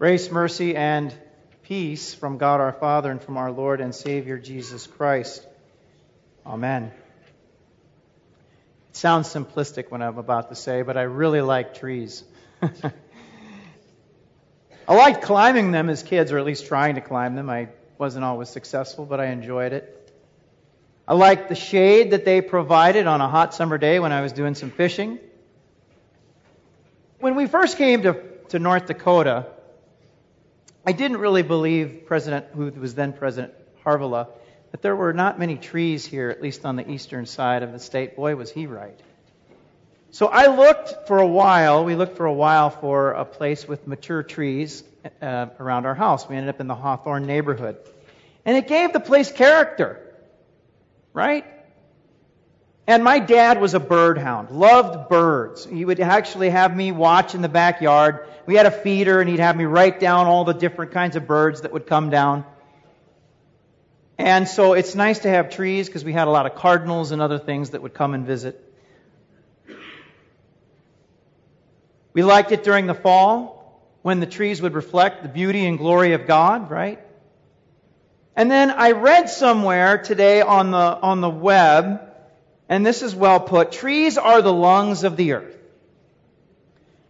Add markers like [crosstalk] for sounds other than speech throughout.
Grace, mercy, and peace from God our Father and from our Lord and Savior Jesus Christ. Amen. It sounds simplistic what I'm about to say, but I really like trees. [laughs] I liked climbing them as kids, or at least trying to climb them. I wasn't always successful, but I enjoyed it. I liked the shade that they provided on a hot summer day when I was doing some fishing. When we first came to, to North Dakota, I didn't really believe President, who was then President Harvilla, that there were not many trees here, at least on the eastern side of the state. Boy, was he right. So I looked for a while, we looked for a while for a place with mature trees uh, around our house. We ended up in the Hawthorne neighborhood. And it gave the place character, right? And my dad was a bird hound, loved birds. He would actually have me watch in the backyard. We had a feeder, and he'd have me write down all the different kinds of birds that would come down. And so it's nice to have trees because we had a lot of cardinals and other things that would come and visit. We liked it during the fall when the trees would reflect the beauty and glory of God, right? And then I read somewhere today on the, on the web and this is well put. Trees are the lungs of the earth.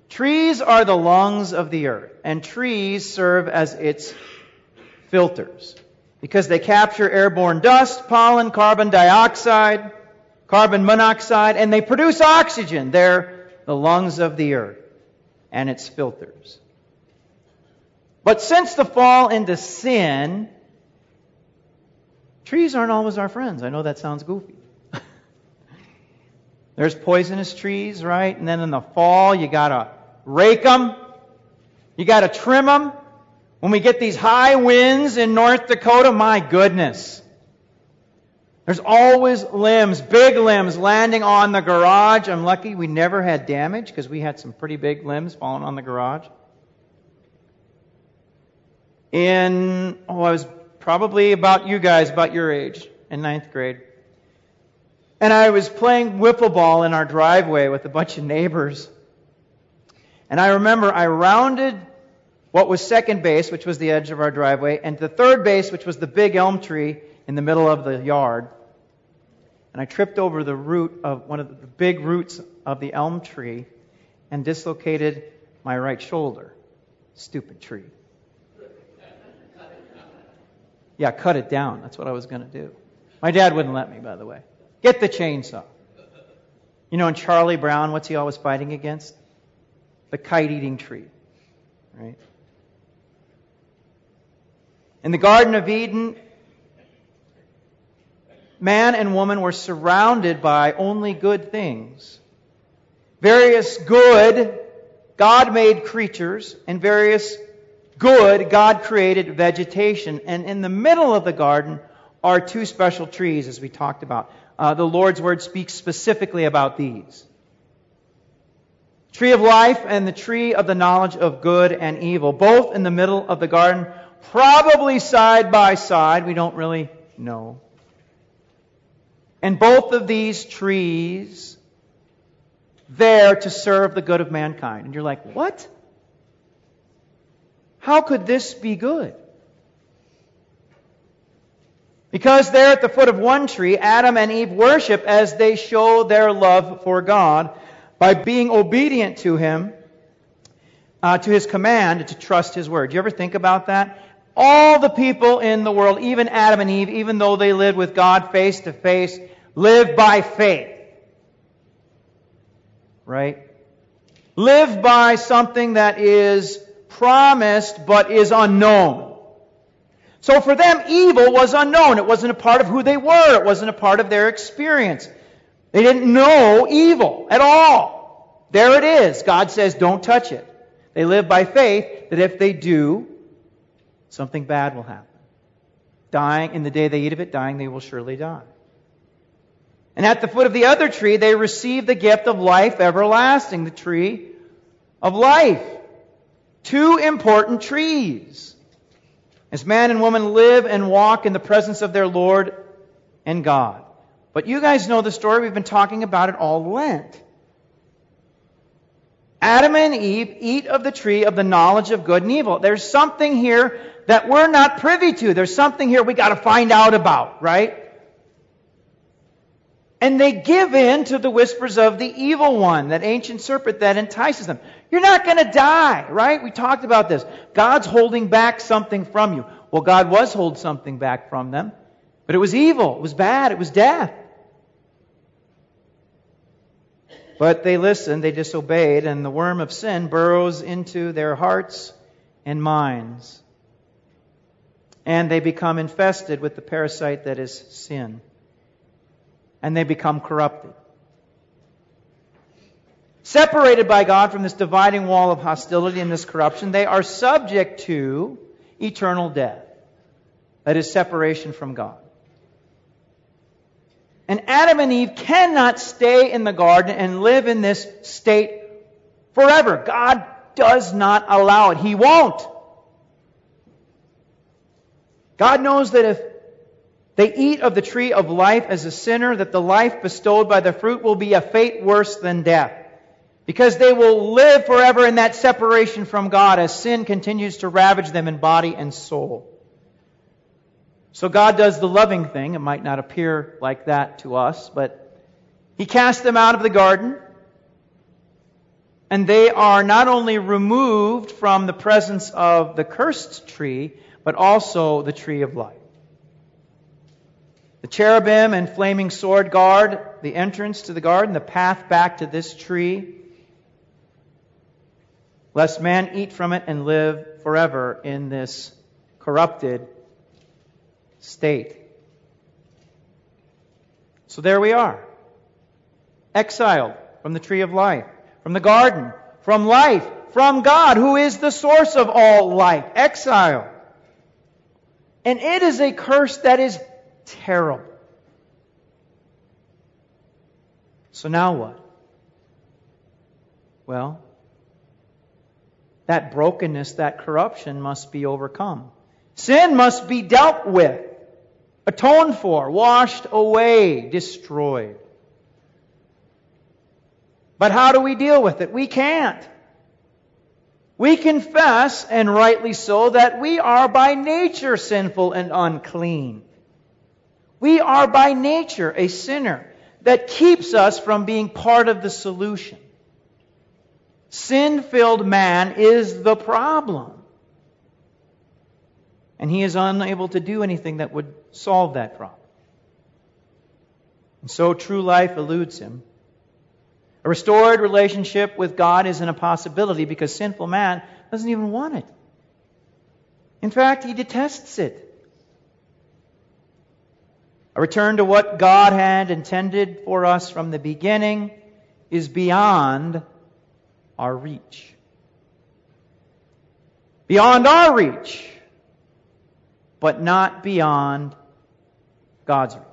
Trees are the lungs of the earth, and trees serve as its filters because they capture airborne dust, pollen, carbon dioxide, carbon monoxide, and they produce oxygen. They're the lungs of the earth and its filters. But since the fall into sin, trees aren't always our friends. I know that sounds goofy. There's poisonous trees, right? And then in the fall, you gotta rake them. You gotta trim them. When we get these high winds in North Dakota, my goodness. There's always limbs, big limbs landing on the garage. I'm lucky we never had damage because we had some pretty big limbs falling on the garage. In, oh, I was probably about you guys, about your age, in ninth grade. And I was playing wiffle ball in our driveway with a bunch of neighbors. And I remember I rounded what was second base, which was the edge of our driveway, and the third base, which was the big elm tree in the middle of the yard. And I tripped over the root of one of the big roots of the elm tree and dislocated my right shoulder. Stupid tree. Yeah, cut it down. That's what I was going to do. My dad wouldn't let me, by the way. Get the chainsaw. You know, in Charlie Brown, what's he always fighting against? The kite eating tree. Right? In the Garden of Eden, man and woman were surrounded by only good things. Various good God made creatures and various good God created vegetation. And in the middle of the garden are two special trees, as we talked about uh, the Lord's word speaks specifically about these. Tree of life and the tree of the knowledge of good and evil, both in the middle of the garden, probably side by side. We don't really know. And both of these trees there to serve the good of mankind. And you're like, what? How could this be good? Because there at the foot of one tree, Adam and Eve worship as they show their love for God by being obedient to Him, uh, to His command to trust His word. Do you ever think about that? All the people in the world, even Adam and Eve, even though they lived with God face to face, live by faith. Right? Live by something that is promised but is unknown. So for them, evil was unknown. It wasn't a part of who they were. It wasn't a part of their experience. They didn't know evil at all. There it is. God says, don't touch it. They live by faith that if they do, something bad will happen. Dying, in the day they eat of it, dying they will surely die. And at the foot of the other tree, they receive the gift of life everlasting, the tree of life. Two important trees as man and woman live and walk in the presence of their Lord and God. But you guys know the story. We've been talking about it all Lent. Adam and Eve eat of the tree of the knowledge of good and evil. There's something here that we're not privy to. There's something here we got to find out about, right? And they give in to the whispers of the evil one, that ancient serpent that entices them. You're not going to die, right? We talked about this. God's holding back something from you. Well, God was holding something back from them, but it was evil, it was bad, it was death. But they listened, they disobeyed, and the worm of sin burrows into their hearts and minds. And they become infested with the parasite that is sin. And they become corrupted. Separated by God from this dividing wall of hostility and this corruption, they are subject to eternal death. That is separation from God. And Adam and Eve cannot stay in the garden and live in this state forever. God does not allow it. He won't. God knows that if they eat of the tree of life as a sinner, that the life bestowed by the fruit will be a fate worse than death. Because they will live forever in that separation from God as sin continues to ravage them in body and soul. So God does the loving thing. It might not appear like that to us, but He casts them out of the garden. And they are not only removed from the presence of the cursed tree, but also the tree of life. The cherubim and flaming sword guard the entrance to the garden, the path back to this tree, lest man eat from it and live forever in this corrupted state. So there we are. Exiled from the tree of life, from the garden, from life, from God, who is the source of all life. Exile. And it is a curse that is terrible. So now what? Well, that brokenness, that corruption must be overcome. Sin must be dealt with atoned for, washed away, destroyed. But how do we deal with it? We can't. We confess, and rightly so, that we are by nature sinful and unclean. We are by nature a sinner that keeps us from being part of the solution. Sin filled man is the problem and he is unable to do anything that would solve that problem. And so true life eludes him. A restored relationship with God isn't a possibility because sinful man doesn't even want it. In fact, he detests it. A return to what God had intended for us from the beginning is beyond our reach. Beyond our reach but not beyond God's reach.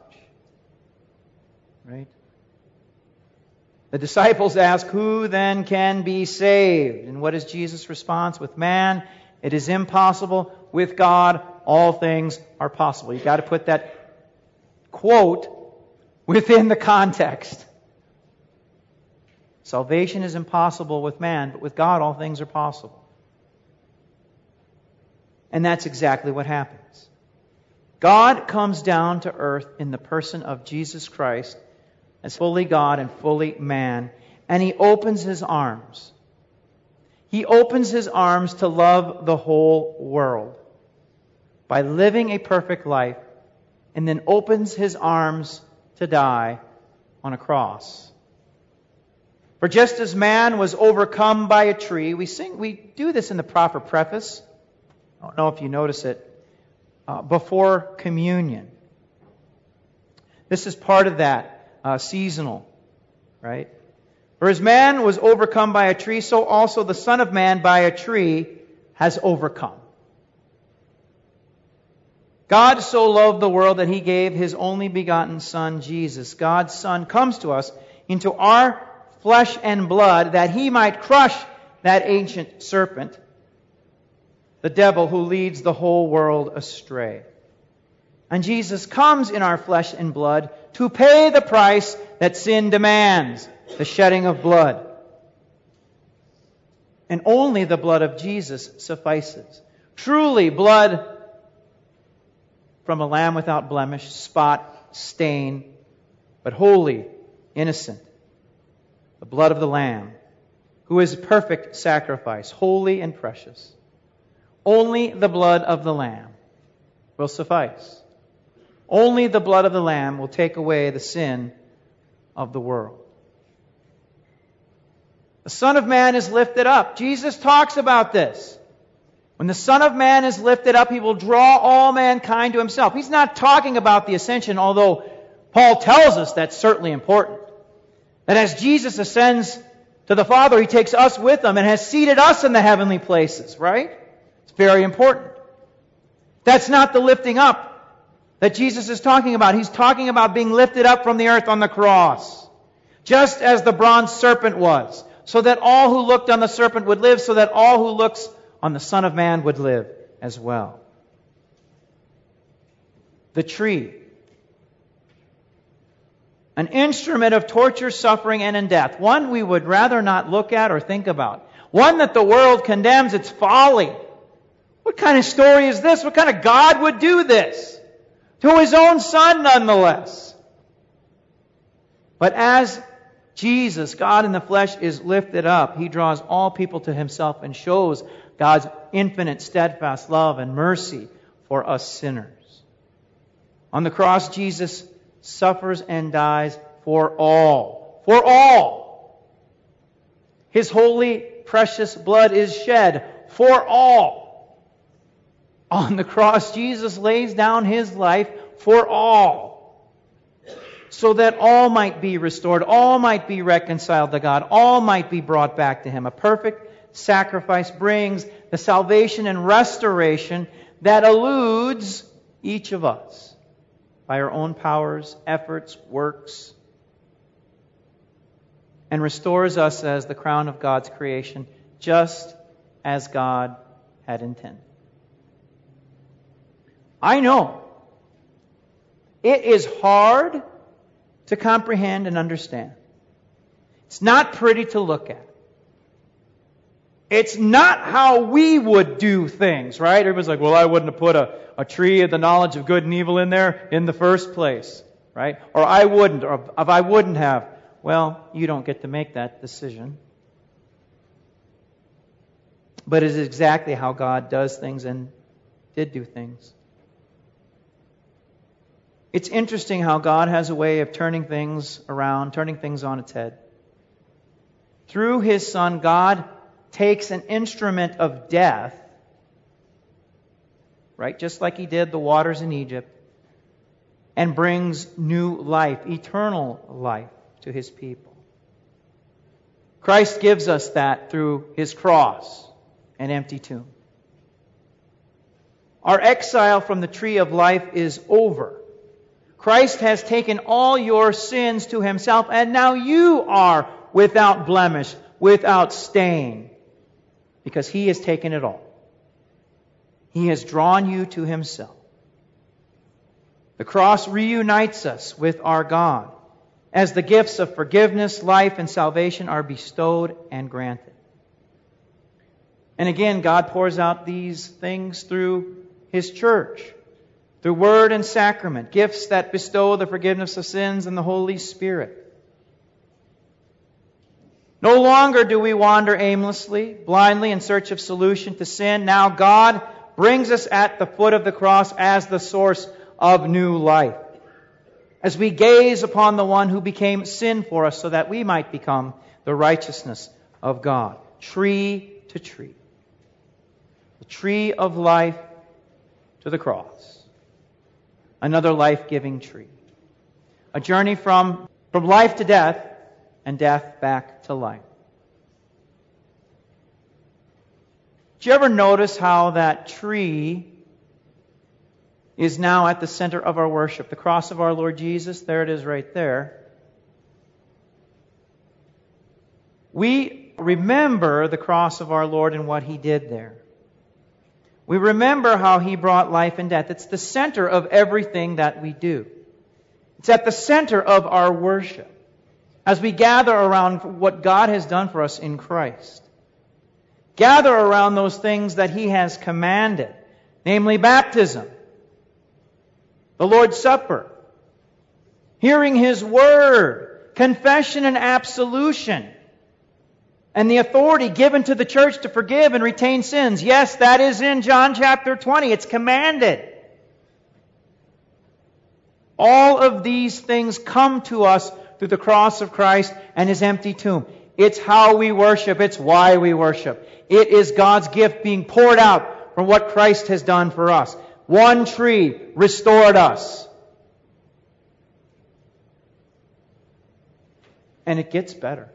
Right? The disciples ask, Who then can be saved? And what is Jesus' response? With man, it is impossible. With God, all things are possible. You've got to put that quote within the context. Salvation is impossible with man, but with God, all things are possible. And that's exactly what happens. God comes down to earth in the person of Jesus Christ as fully God and fully man, and he opens his arms. He opens his arms to love the whole world by living a perfect life and then opens his arms to die on a cross. For just as man was overcome by a tree, we sing, we do this in the proper preface. I don't know if you notice it. Uh, before communion. This is part of that uh, seasonal, right? For as man was overcome by a tree, so also the Son of Man by a tree has overcome. God so loved the world that he gave his only begotten Son, Jesus. God's Son comes to us into our flesh and blood that he might crush that ancient serpent the devil who leads the whole world astray. And Jesus comes in our flesh and blood to pay the price that sin demands, the shedding of blood. And only the blood of Jesus suffices. Truly, blood from a lamb without blemish, spot, stain, but holy, innocent. The blood of the lamb, who is perfect sacrifice, holy and precious. Only the blood of the lamb will suffice. Only the blood of the lamb will take away the sin of the world. The Son of Man is lifted up. Jesus talks about this. When the Son of Man is lifted up, he will draw all mankind to himself. He's not talking about the ascension, although Paul tells us that's certainly important. That as Jesus ascends to the Father, he takes us with him and has seated us in the heavenly places, right? It's very important. That's not the lifting up that Jesus is talking about. He's talking about being lifted up from the earth on the cross. Just as the bronze serpent was so that all who looked on the serpent would live, so that all who looks on the Son of Man would live as well. The tree. An instrument of torture, suffering, and in death. One we would rather not look at or think about. One that the world condemns its folly. What kind of story is this? What kind of God would do this? To his own son, nonetheless. But as Jesus, God in the flesh, is lifted up. He draws all people to himself and shows God's infinite, steadfast love and mercy for us sinners. On the cross, Jesus suffers and dies for all. For all. His holy, precious blood is shed for all. On the cross, Jesus lays down his life for all so that all might be restored, all might be reconciled to God, all might be brought back to Him. A perfect sacrifice brings the salvation and restoration that eludes each of us by our own powers, efforts, works, and restores us as the crown of God's creation, just as God had intended. I know it is hard to comprehend and understand. It's not pretty to look at. It's not how we would do things, right? Everybody's like, well, I wouldn't have put a, a tree of the knowledge of good and evil in there in the first place, right? Or I wouldn't, or if I wouldn't have. Well, you don't get to make that decision. But it is exactly how God does things and did do things. It's interesting how God has a way of turning things around, turning things on its head. Through his Son, God takes an instrument of death, right, just like he did the waters in Egypt, and brings new life, eternal life to his people. Christ gives us that through his cross and empty tomb. Our exile from the tree of life is over. Christ has taken all your sins to himself, and now you are without blemish, without stain, because he has taken it all. He has drawn you to himself. The cross reunites us with our God as the gifts of forgiveness, life, and salvation are bestowed and granted. And again, God pours out these things through His church through word and sacrament, gifts that bestow the forgiveness of sins and the Holy Spirit. No longer do we wander aimlessly, blindly in search of solution to sin. Now God brings us at the foot of the cross as the source of new life. As we gaze upon the one who became sin for us so that we might become the righteousness of God. Tree to tree. The tree of life to the cross another life giving tree. A journey from, from life to death and death back to life. Do you ever notice how that tree is now at the center of our worship? The cross of our Lord Jesus, there it is right there. We remember the cross of our Lord and what he did there. We remember how he brought life and death. It's the center of everything that we do. It's at the center of our worship as we gather around what God has done for us in Christ. gather around those things that he has commanded, namely baptism, the Lord's Supper, hearing his word, confession and absolution, and the authority given to the church to forgive and retain sins. Yes, that is in John chapter 20. It's commanded. All of these things come to us through the cross of Christ and his empty tomb. It's how we worship. It's why we worship. It is God's gift being poured out from what Christ has done for us. One tree restored us. And it gets better.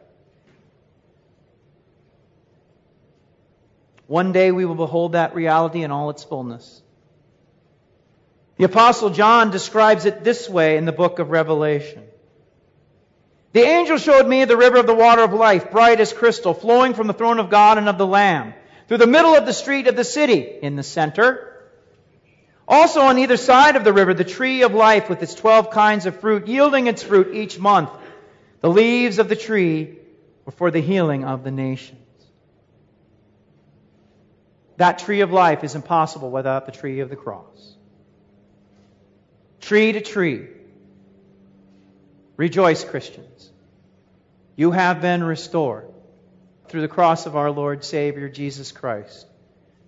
One day we will behold that reality in all its fullness. The Apostle John describes it this way in the book of Revelation. The angel showed me the river of the water of life, bright as crystal, flowing from the throne of God and of the Lamb, through the middle of the street of the city, in the center. Also on either side of the river, the tree of life with its twelve kinds of fruit, yielding its fruit each month. The leaves of the tree were for the healing of the nations. That tree of life is impossible without the tree of the cross. Tree to tree. Rejoice, Christians. You have been restored through the cross of our Lord Savior Jesus Christ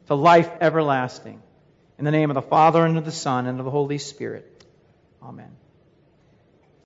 to life everlasting. In the name of the Father, and of the Son, and of the Holy Spirit. Amen.